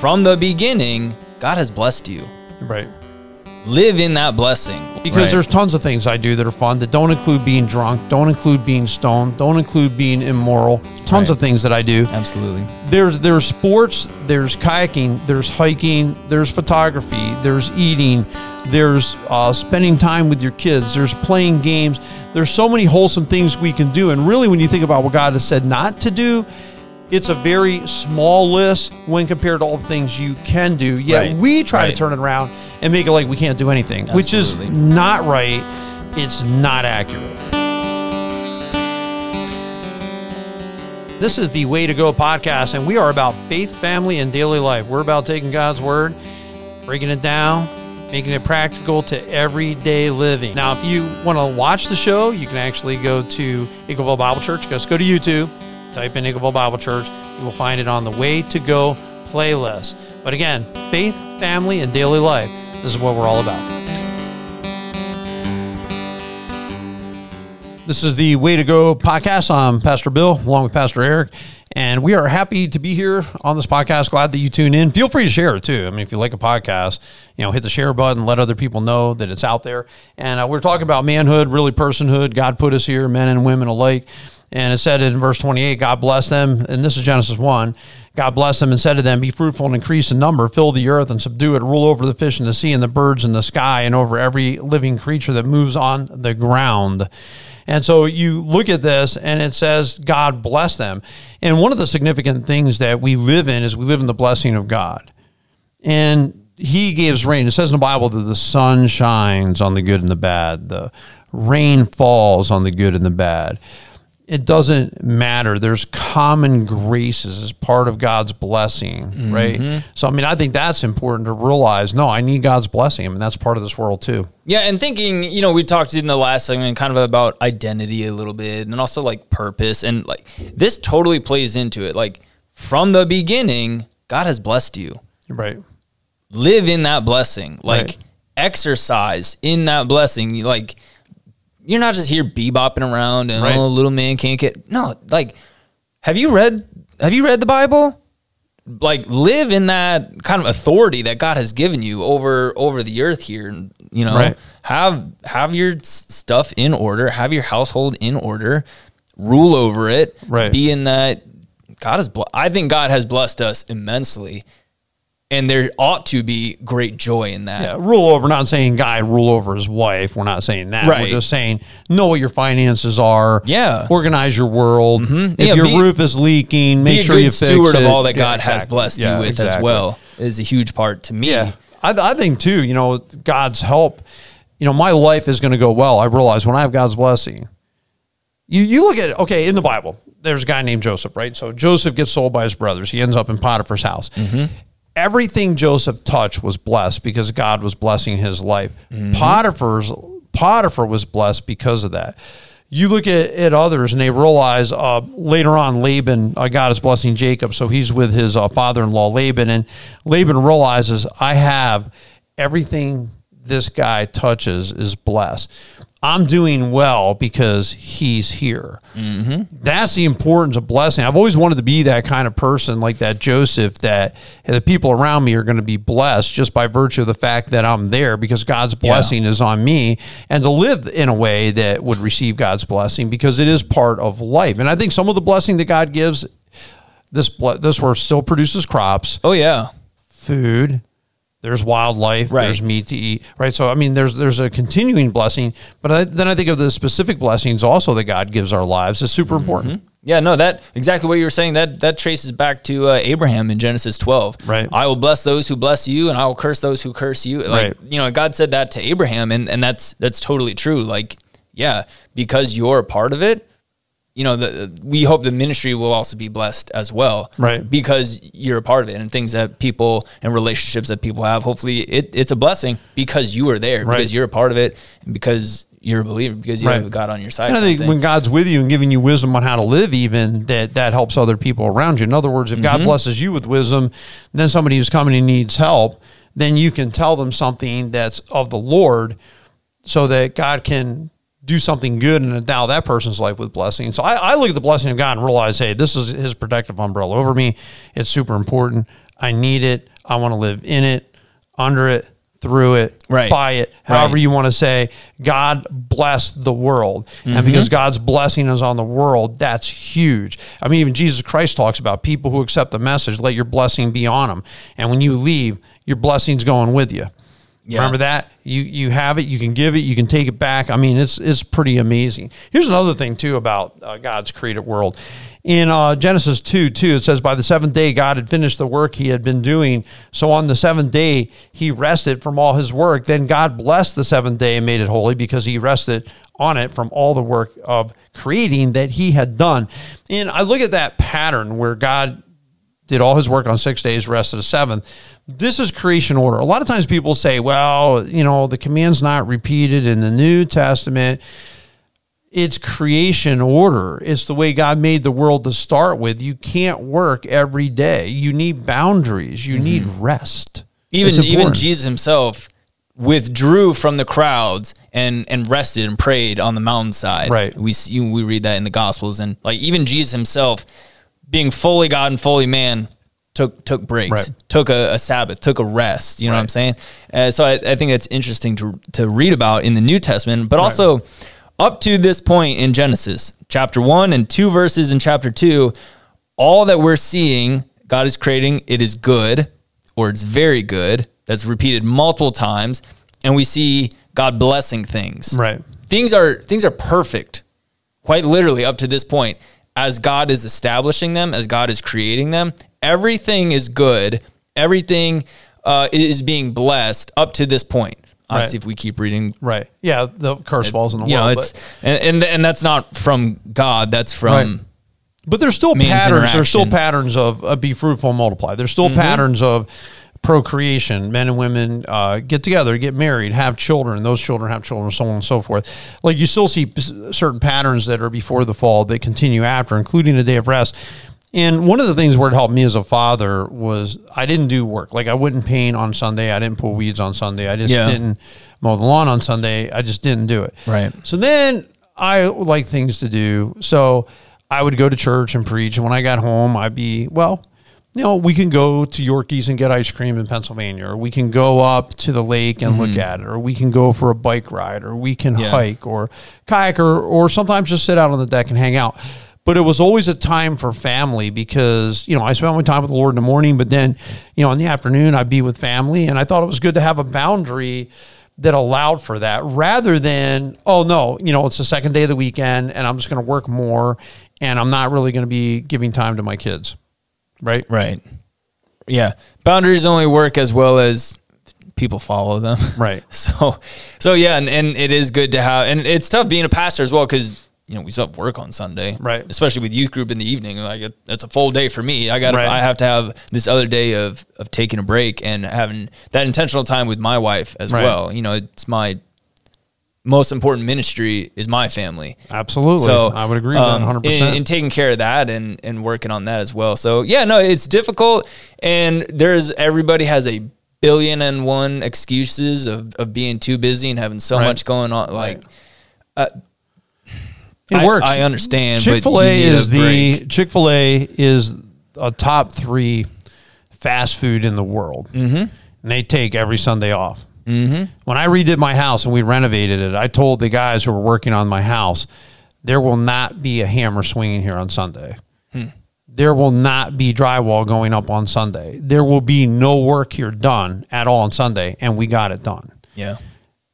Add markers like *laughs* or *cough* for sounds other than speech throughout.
from the beginning, God has blessed you. Right. Live in that blessing. Because Right. there's tons of things I do that are fun that don't include being drunk, don't include being stoned, don't include being immoral. Tons Right. of things that I do. absolutely There's there's sports, there's kayaking, there's hiking, there's photography, there's eating, there's uh, spending time with your kids, there's playing games. There's so many wholesome things we can do. And really, when you think about what God has said not to do, it's a very small list when compared to all the things you can do. Yet Right. we try to turn it around and make it like we can't do anything, which is not right. It's not accurate. This is the Way to Go podcast, and we are about faith, family, and daily life. We're about taking God's word, breaking it down, making it practical to everyday living. Now, if you want to watch the show, you can actually go to Eagleville Bible Church. Just go to YouTube, type in Eagleville Bible Church. You will find it on the Way to Go playlist. But again, faith, family, and daily life. This is what we're all about. This is the Way to Go podcast. I'm Pastor Bill, along with Pastor Eric, and we are happy to be here on this podcast. Glad that you tune in. Feel free to share it too. I mean, if you like a podcast, you know, hit the share button, let other people know that it's out there. And uh, we're talking about manhood, really personhood. God put us here, men and women alike. And it said in verse 28, God bless them, and this is Genesis 1. God blessed them and said to them, Be fruitful and increase in number, fill the earth and subdue it, rule over the fish in the sea and the birds in the sky, and over every living creature that moves on the ground. And so you look at this and it says, God bless them. And one of the significant things that we live in is we live in the blessing of God. And he gives rain. It says in the Bible that the sun shines on the good and the bad, the rain falls on the good and the bad. It doesn't matter. There's common graces as part of God's blessing, right? Mm-hmm. So, I mean, I think that's important to realize. No, I need God's blessing. I mean, that's part of this world too. Yeah, and thinking, you know, we talked in the last segment kind of about identity a little bit and also like purpose and like this totally plays into it. Like from the beginning, God has blessed you. Right. Live in that blessing. Like Right. exercise in that blessing. Like you're not just here bebopping around and Right. oh little man can't get no, like have you read have you read the Bible? Like live in that kind of authority that God has given you over over the earth here and you know Right. have have your stuff in order, have your household in order, rule over it, Right. be in that God has bl- I think God has blessed us immensely. And there ought to be great joy in that. Yeah, rule over, not saying guy rule over his wife. We're not saying that. Right. We're just saying know what your finances are. Yeah. Organize your world. If Yeah, your be- roof is leaking, make sure you fix steward it. of all that Yeah, God has blessed Yeah, you with as well is a huge part to me. Yeah. I, I think too, you know, God's help, you know, my life is going to go well. I realize when I have God's blessing. You, you look at, okay, in the Bible, there's a guy named Joseph, right? So Joseph gets sold by his brothers. He ends up in Potiphar's house. Mm-hmm. Everything Joseph touched was blessed because God was blessing his life. Mm-hmm. Potiphar's Potiphar was blessed because of that. You look at, at others and they realize uh, later on Laban, uh, God is blessing Jacob. So he's with his uh, father in law Laban. And Laban realizes, I have everything this guy touches is blessed. I'm doing well because he's here. Mm-hmm. That's the importance of blessing. I've always wanted to be that kind of person, like that Joseph, that the people around me are going to be blessed just by virtue of the fact that I'm there because God's blessing is on me, and to live in a way that would receive God's blessing because it is part of life. And I think some of the blessing that God gives, this this world still produces crops, Oh yeah. food. There's wildlife. Right. There's meat to eat. Right. So I mean, there's there's a continuing blessing, but I, then I think of the specific blessings also that God gives our lives is super important. Yeah, no, that exactly what you were saying. That that traces back to uh, Abraham in Genesis 12. Right. I will bless those who bless you, and I will curse those who curse you. Like Right. you know, God said that to Abraham, and and that's that's totally true. Like, yeah, because you're a part of it. You know, the, we hope the ministry will also be blessed as well, Right. Because you're a part of it, and things that people and relationships that people have. Hopefully, it, it's a blessing because you are there, Right. because you're a part of it, and because you're a believer, because you Right. have God on your side. And I think when God's with you and giving you wisdom on how to live, even that that helps other people around you. In other words, if Mm-hmm. God blesses you with wisdom, then somebody who's coming and needs help, then you can tell them something that's of the Lord, so that God can do something good and endow that person's life with blessing. So I, I look at the blessing of God and realize, hey, this is His protective umbrella over me. It's super important. I need it. I want to live in it, under it, through it, Right. by it, however Right. you want to say. God bless the world. Mm-hmm. And because God's blessing is on the world, that's huge. I mean, even Jesus Christ talks about people who accept the message, let your blessing be on them. And when you leave, your blessing's going with you. Yeah. Remember that you you have it, you can give it, you can take it back. I mean, it's it's pretty amazing. Here's another thing too about uh, God's created world. In uh, Genesis two two, it says, "By the seventh day, God had finished the work He had been doing. So on the seventh day, He rested from all His work. Then God blessed the seventh day and made it holy, because He rested on it from all the work of creating that He had done." And I look at that pattern where God did all his work on six days, rested the seventh. This is creation order. A lot of times people say, well, you know, the command's not repeated in the New Testament. It's creation order. It's the way God made the world to start with. You can't work every day. You need boundaries. You mm-hmm. need rest. Even even. Jesus himself withdrew from the crowds and and rested and prayed on the mountainside. Right. We see we read that in the Gospels, and like even Jesus himself, being fully God and fully man, took took breaks, Right. took a, a Sabbath, took a rest. You know what I'm saying? Uh, so I, I think that's interesting to to read about in the New Testament, but also up to this point in Genesis, chapter one and two verses in chapter two, all that we're seeing, God is creating, it is good or it's very good. That's repeated multiple times, and we see God blessing things. Right. Things are things are perfect, quite literally up to this point. As God is establishing them, as God is creating them, everything is good. Everything uh, is being blessed up to this point. Obviously, Right. if we keep reading, Right. Yeah. The curse falls in the you know, it's and, and and that's not from God. That's from Right. But there's still patterns. There's still patterns of uh, be fruitful and multiply. There's still patterns of procreation. Men and women uh, get together, get married, have children. Those children have children, so on and so forth. Like you still see p- certain patterns that are before the fall that continue after, including a day of rest. And one of the things where it helped me as a father was I didn't do work. Like I wouldn't paint on Sunday. I didn't pull weeds on Sunday. I just Yeah. didn't mow the lawn on Sunday. I just didn't do it. Right. So then I like things to do. So I would go to church and preach. And when I got home, I'd be, well, you know, we can go to Yorkies and get ice cream in Pennsylvania, or we can go up to the lake and look mm-hmm. at it, or we can go for a bike ride, or we can Yeah. hike or kayak, or, or sometimes just sit out on the deck and hang out. But it was always a time for family because, you know, I spent my time with the Lord in the morning, but then, you know, in the afternoon, I'd be with family. And I thought it was good to have a boundary that allowed for that rather than, oh no, you know, it's the second day of the weekend and I'm just going to work more and I'm not really going to be giving time to my kids. Right. right. Yeah, boundaries only work as well as people follow them. Right. *laughs* So, so yeah, and, and it is good to have, and it's tough being a pastor as well because you know we still have work on Sunday, Right. Especially with youth group in the evening, like it, that's a full day for me. I got, Right. I have to have this other day of of taking a break and having that intentional time with my wife as Right. well. You know, it's my most important ministry is my family. Absolutely. So I would agree with um, that 100%. In, in taking care of that and and working on that as well. So yeah, no, it's difficult, and there's everybody has a billion and one excuses of, of being too busy and having so Right. much going on. Like it I, works. I understand. Chick fil A is the. Chick fil A is a top three fast food in the world. Mm-hmm. And they take every Sunday off. Mm-hmm. When I redid my house and we renovated it, I told the guys who were working on my house, there will not be a hammer swinging here on Sunday. Hmm. There will not be drywall going up on Sunday. There will be no work here done at all on Sunday, and we got it done yeah.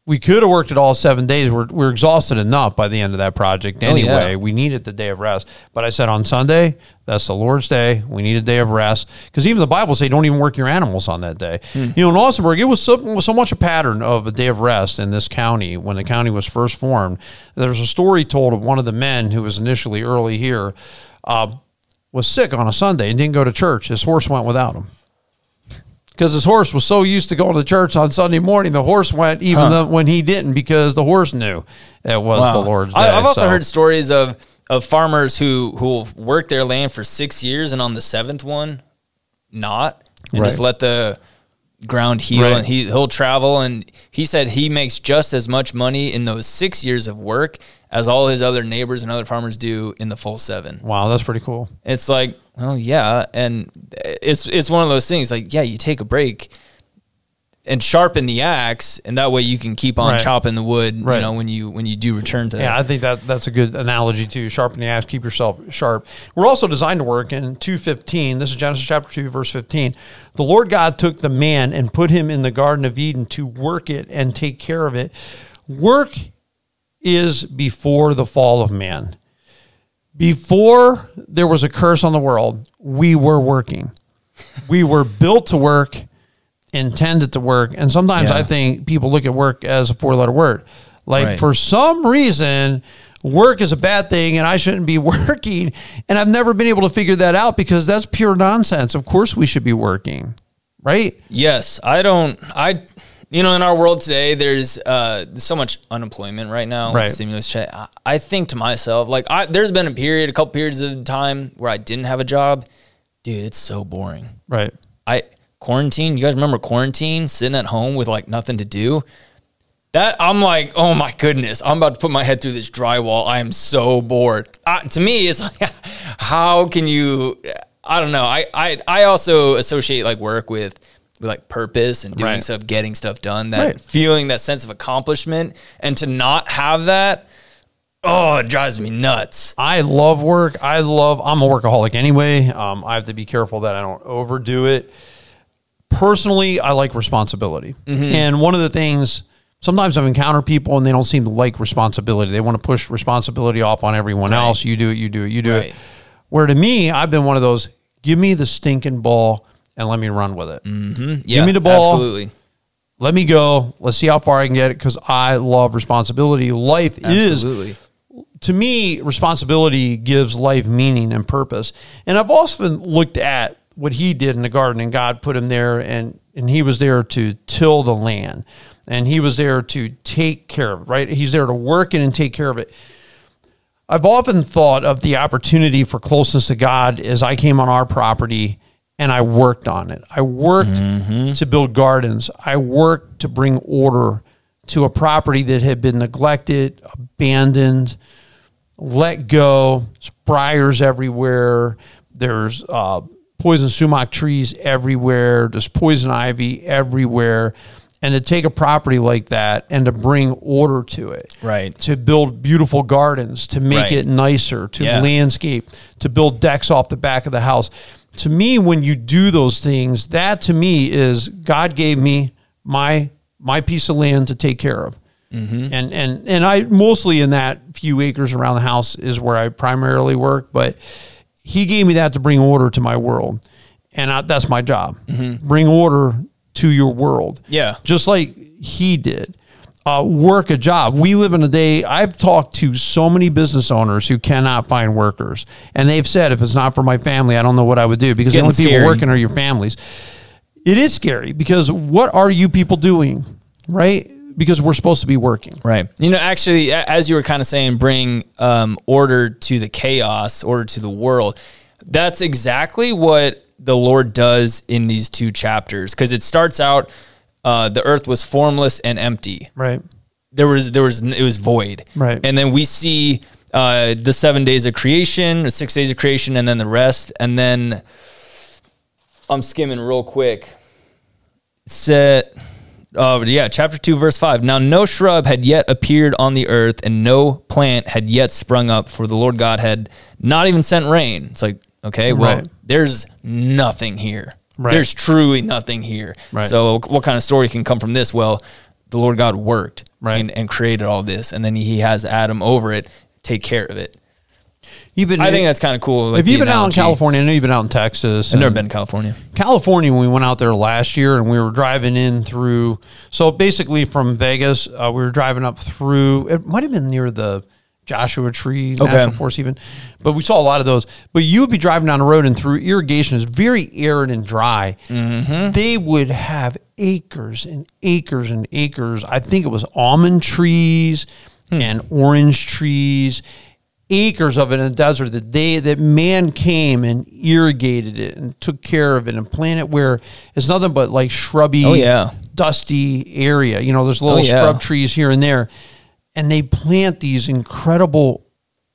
We could have worked it all seven days. We're, we're exhausted enough by the end of that project Oh, yeah. anyway. We needed the day of rest. But I said on Sunday, that's the Lord's day. We need a day of rest. Because even the Bible says don't even work your animals on that day. Hmm. You know, in Austinburg, it was so, so much a pattern of a day of rest in this county when the county was first formed. There's a story told of one of the men who was initially early here, uh, was sick on a Sunday and didn't go to church. His horse went without him because his horse was so used to going to church on Sunday morning, the horse went even Huh. though when he didn't because the horse knew it was Wow. the Lord's day. I, I've also So- heard stories of of farmers who who have worked their land for six years and on the seventh one, not and just let the ground heal Right. and he he'll travel and he said he makes just as much money in those six years of work as all his other neighbors and other farmers do in the full seven. Wow, that's pretty cool. It's like well, yeah, and it's it's one of those things. Like, yeah, you take a break and sharpen the axe, and that way you can keep on Right. chopping the wood. Right. You know, when you when you do return to that. Yeah, I think that that's a good analogy too. Sharpen the axe, keep yourself sharp. We're also designed to work in 2:15. This is Genesis chapter 2 verse 15. The Lord God took the man and put him in the garden of Eden to work it and take care of it. Work is before the fall of man. Before there was a curse on the world, we were working. We were built to work, intended to work, and sometimes Yeah. I think people look at work as a four-letter word. Like Right. for some reason, work is a bad thing and I shouldn't be *laughs* working. And I've never been able to figure that out because that's pure nonsense. Of course we should be working. Right? Yes, I don't. I, you know, in our world today, there's uh, so much unemployment right now. Right. Stimulus check. I, I think to myself, like, I there's been a period, a couple periods of time where I didn't have a job. Dude, it's so boring. Right. I quarantine. You guys remember quarantine? Sitting at home with like nothing to do. That I'm like, oh my goodness, I'm about to put my head through this drywall. I am so bored. Uh, to me, it's like, *laughs* how can you? I don't know. I I I also associate like work with with like purpose and doing Right. stuff, getting stuff done. That Right. feeling, that sense of accomplishment, and to not have that, oh, it drives me nuts. I love work. I love. I'm a workaholic anyway. Um, I have to be careful that I don't overdo it. Personally, I like responsibility, Mm-hmm. and one of the things sometimes I've encountered people and they don't seem to like responsibility. They want to push responsibility off on everyone else. You do it. You do it. You do Right. it. Where to me, I've been one of those. Give me the stinking ball and let me run with it. Mm-hmm. Yeah, me the ball. Absolutely. Let me go. Let's see how far I can get it because I love responsibility. Life is Absolutely. to me, responsibility gives life meaning and purpose. And I've often looked at what he did in the garden, and God put him there, and and he was there to till the land, and he was there to take care of it. Right? He's there to work it and take care of it. I've often thought of the opportunity for closeness to God as I came on our property and I worked on it. I worked to build gardens. I worked to bring order to a property that had been neglected, abandoned, let go. There's briars everywhere. There's uh, poison sumac trees everywhere. There's poison ivy everywhere. And to take a property like that and to bring order to it, Right. To build beautiful gardens, to make Right. it nicer, to Yeah. landscape, to build decks off the back of the house. To me, when you do those things, that to me is God gave me my my piece of land to take care of. Mm-hmm. And and and I mostly in that few acres around the house is where I primarily work, but he gave me that to bring order to my world, and I, that's my job. Bring order to your world. Mm-hmm. Yeah. just like he did. Uh, work a job. We live in a day. I've talked to so many business owners who cannot find workers, and they've said, "If it's not for my family, I don't know what I would do." Because the only people working are your families. It is scary because what are you people doing, right? Because we're supposed to be working. Right. You know, actually, as you were kind of saying, bring um, order to the chaos, order to the world. That's exactly what the Lord does in these two chapters because it starts out uh, the earth was formless and empty. Right. There was there was it was void. Right. And then we see uh, the seven days of creation, the six days of creation, and then the rest. And then I'm skimming real quick. Set. Oh, yeah, chapter 2, verse 5. Now, no shrub had yet appeared on the earth, and no plant had yet sprung up, for the Lord God had not even sent rain. It's like, okay, well, Right. there's nothing here. Right. There's truly nothing here. Right. So, what kind of story can come from this? Well, the Lord God worked Right. and, and created all this, and then he has Adam over it, take care of it. You've been, I think that's kind of cool. like Have you been out in. California? I know you've been out in Texas. I've never been to California. California, when we went out there last year and we were driving in through, so basically from Vegas, uh, we were driving up through, it might have been near the Joshua Tree National Forest, even, but we saw a lot of those. But you would be driving down the road and through irrigation is very arid and dry. Mm-hmm. They would have acres and acres and acres. I think it was almond trees hmm. and orange trees acres of it in the desert that they that man came and irrigated it and took care of it and planted it where it's nothing but like shrubby Oh, yeah. dusty area you know there's little Oh, yeah. scrub trees here and there and they plant these incredible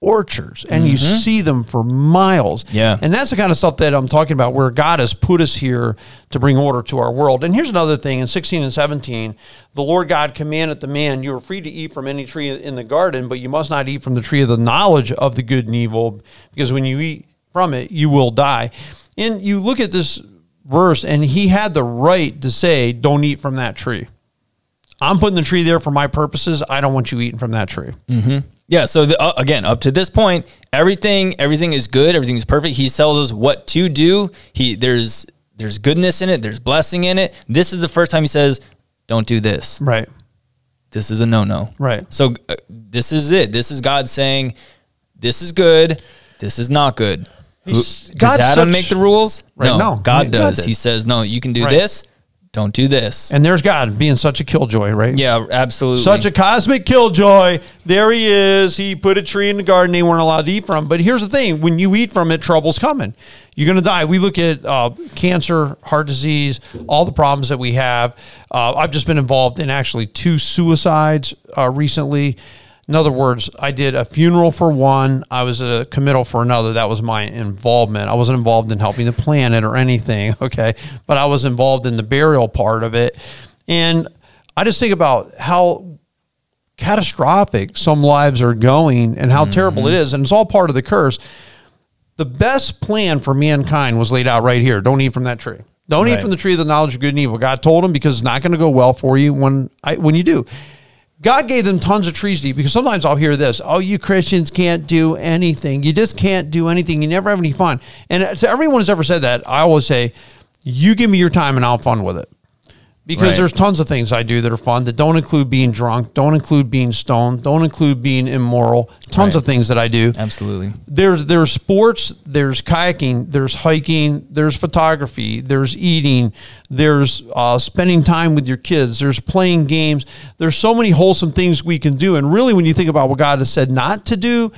orchards and you mm-hmm. see them for miles. Yeah. And that's the kind of stuff that I'm talking about where God has put us here to bring order to our world. And here's another thing in 16 and 17, the Lord God commanded the man, You are free to eat from any tree in the garden, but you must not eat from the tree of the knowledge of the good and evil, because when you eat from it, you will die. And you look at this verse, and he had the right to say, Don't eat from that tree. I'm putting the tree there for my purposes. I don't want you eating from that tree. Yeah. So the, uh, again, up to this point, everything everything is good. Everything is perfect. He tells us what to do. He there's there's goodness in it. There's blessing in it. This is the first time he says, "Don't do this. Right. This is a no no." Right. So uh, this is it. This is God saying, "This is good. This is not good." Who, He's- does Adam such- make the rules? Right, No, no. God God does. did. He says, "No, you can do Right. this. Don't do this." And there's God being such a killjoy, right? yeah, absolutely. Such a cosmic killjoy. There he is. He put a tree in the garden they weren't allowed to eat from. But here's the thing when you eat from it, trouble's coming. You're going to die. We look at uh, cancer, heart disease, all the problems that we have. Uh, I've just been involved in actually two suicides uh, recently. In other words, I did a funeral for one. I was a committal for another. That was my involvement. I wasn't involved in helping the planet or anything. *laughs* Okay. But I was involved in the burial part of it. And I just think about how catastrophic some lives are going and how mm-hmm. terrible it is. And it's all part of the curse. The best plan for mankind was laid out right here. Don't eat from that tree. Don't eat from the tree of the knowledge of good and evil. God told him because it's not going to go well for you when I, when you do. God gave them tons of trees to eat because sometimes I'll hear this, oh, you Christians can't do anything. You just can't do anything. You never have any fun. And to everyone who's ever said that, I always say, you give me your time and I'll have fun with it. Because Right. there's tons of things I do that are fun that don't include being drunk, don't include being stoned, don't include being immoral. Tons Right. of things that I do absolutely. there's there's sports, there's kayaking, there's hiking, there's photography, there's eating, there's uh, spending time with your kids, there's playing games. There's so many wholesome things we can do, and really, when you think about what God has said not to do,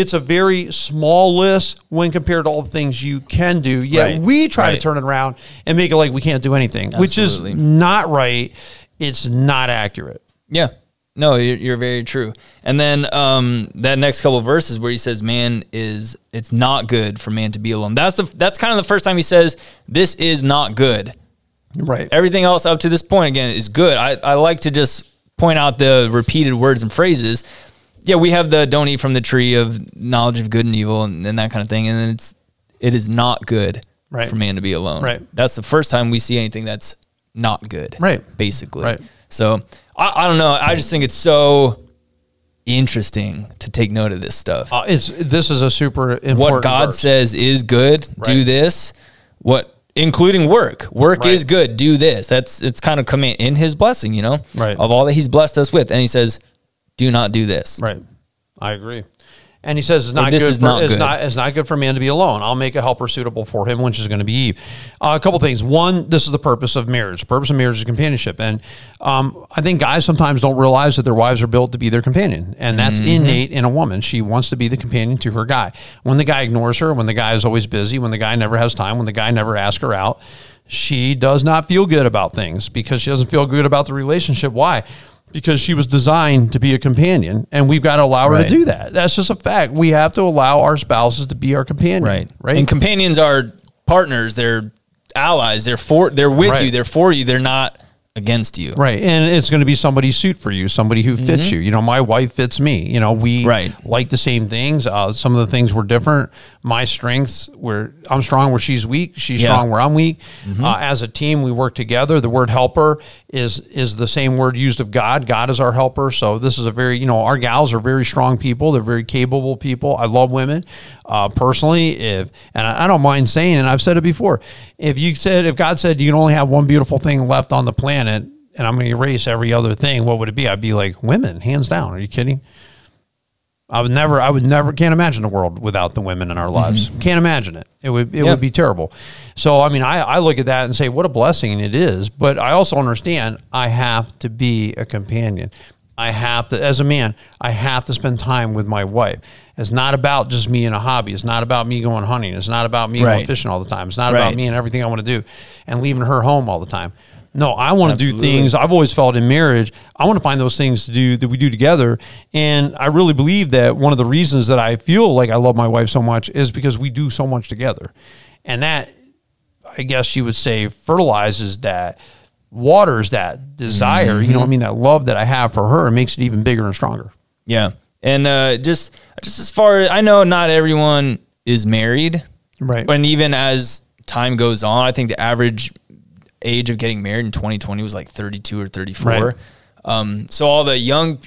it's a very small list when compared to all the things you can do. Yet Right. we try to turn it around and make it like we can't do anything, which is not right. It's not accurate. Yeah. No, you're, you're very true. And then um, that next couple of verses where he says, "Man is it's not good for man to be alone." That's the that's kind of the first time he says this is not good. Right. Everything else up to this point again is good. I, I like to just point out the repeated words and phrases. Yeah, we have the don't eat from the tree of knowledge of good and evil and, and that kind of thing. And it's it is not good Right. for man to be alone. Right. That's the first time we see anything that's not good. Right. Basically. Right. So I, I don't know. I just think it's so interesting to take note of this stuff. Uh, it's this is a super important. what God verse. says is good, do this. What including work. Work Right. is good, do this. That's it's kind of command in his blessing, you know? Right. Of all that he's blessed us with. And he says, do not do this. Right. I agree. And he says it's not this good. is for, not it's good. not it's not good for a man to be alone. I'll make a helper suitable for him, which is going to be Eve. Uh, a couple things. One, this is the purpose of marriage. The purpose of marriage is companionship, and um, I think guys sometimes don't realize that their wives are built to be their companion, and that's Mm-hmm. innate in a woman. She wants to be the companion to her guy. When the guy ignores her, when the guy is always busy, when the guy never has time, when the guy never asks her out, she does not feel good about things because she doesn't feel good about the relationship. Why? Because she was designed to be a companion, and we've got to allow her Right. to do that. That's just a fact. We have to allow our spouses to be our companion. Right. Right. And companions are partners, they're allies, they're for they're with Right. you, they're for you, they're not against you. Right. And it's going to be somebody's suit for you, somebody who fits you. You know, my wife fits me. You know, we Mm-hmm. Right. like the same things. Uh, some of the things were different. My strengths where I'm strong where she's weak. She's Yeah. strong where I'm weak. Mm-hmm. Uh, as a team, we work together. The word helper is is the same word used of God. God is our helper. So this is a very, you know, our gals are very strong people. They're very capable people. I love women. Uh, personally, if and I, I don't mind saying, and I've said it before, if you said if God said you can only have one beautiful thing left on the planet, and I'm going to erase every other thing, what would it be? I'd be like women, hands down. Are you kidding? I would never, I would never, can't imagine a world without the women in our lives. Can't imagine it. It would, it Mm-hmm. Would be terrible. So, I mean, I, I look at that and say, what a blessing it is. But I also understand I have to be a companion. I have to, as a man, I have to spend time with my wife. It's not about just me and a hobby. It's not about me going hunting. It's not about me going fishing all the time. It's not about me and everything I want to do and leaving her home all the time. No, I want to do things. I've always felt in marriage, I want to find those things to do that we do together. And I really believe that one of the reasons that I feel like I love my wife so much is because we do so much together. And that, I guess you would say, fertilizes that, waters that desire, you know what I mean? That love that I have for her and makes it even bigger and stronger. Yeah. And uh, just just as far as I know, not everyone is married. Right. And even as time goes on, I think the average age of getting married in 2020 was like 32 or 34. Right. Um, so all the young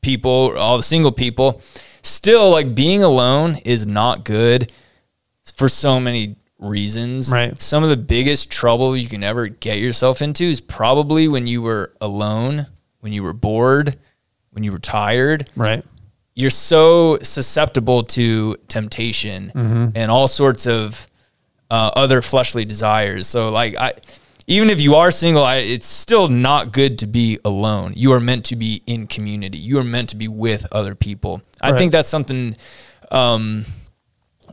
people, all the single people, still like being alone is not good for so many reasons. Right. Some of the biggest trouble you can ever get yourself into is probably when you were alone, when you were bored, when you were tired Right. you're so susceptible to temptation and all sorts of uh, other fleshly desires. So, like, I even if you are single, I, it's still not good to be alone. You are meant to be in community. You are meant to be with other people. I think that's something. Um,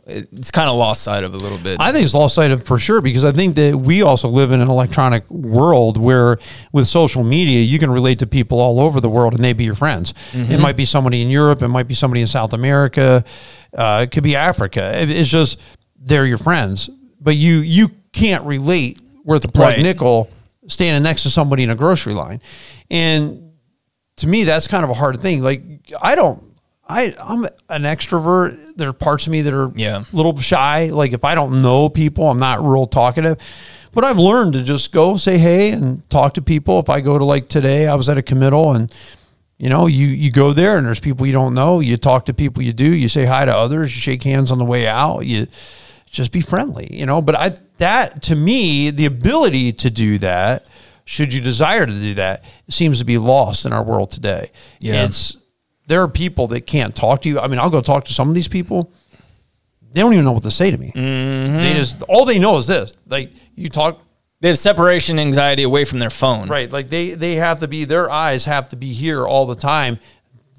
it's kind of lost sight of a little bit. I think it's lost sight of for sure because I think that we also live in an electronic world where with social media you can relate to people all over the world and they be your friends. It might be somebody in Europe, it might be somebody in South America, uh, it could be Africa. It- It's just they're your friends, but you you can't relate worth a plug Right. nickel standing next to somebody in a grocery line, and to me that's kind of a hard thing. Like I don't. I, I'm an extrovert. There are parts of me that are Yeah. a little shy. Like if I don't know people, I'm not real talkative. But I've learned to just go say hey and talk to people. If I go to like today, I was at a committal and you know, you you go there and there's people you don't know. You talk to people you do. You say hi to others. You shake hands on the way out. You just be friendly, you know. But I that to me, the ability to do that, should you desire to do that, seems to be lost in our world today. Yeah. It's there are people that can't talk to you. I mean, I'll go talk to some of these people. They don't even know what to say to me. Mm-hmm. They just all they know is this. Like you talk they have separation anxiety away from their phone. right. Like they they have to be their eyes have to be here all the time.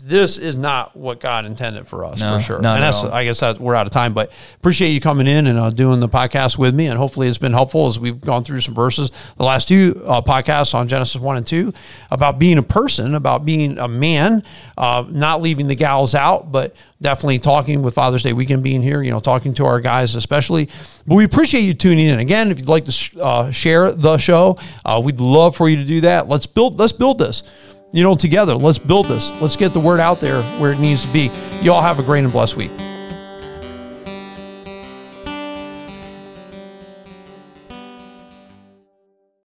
This is not what God intended for us No, for sure. and that's. I guess that we're out of time, but appreciate you coming in and uh, doing the podcast with me, and hopefully it's been helpful as we've gone through some verses. The last two uh, podcasts on Genesis one and two about being a person, about being a man, uh, not leaving the gals out, but definitely talking with Father's Day weekend being here. You know, talking to our guys especially. But we appreciate you tuning in. Again, if you'd like to sh- uh, share the show, uh, we'd love for you to do that. Let's build. Let's build this you know, together. Let's build this. Let's get the word out there where it needs to be. You all have a great and blessed week.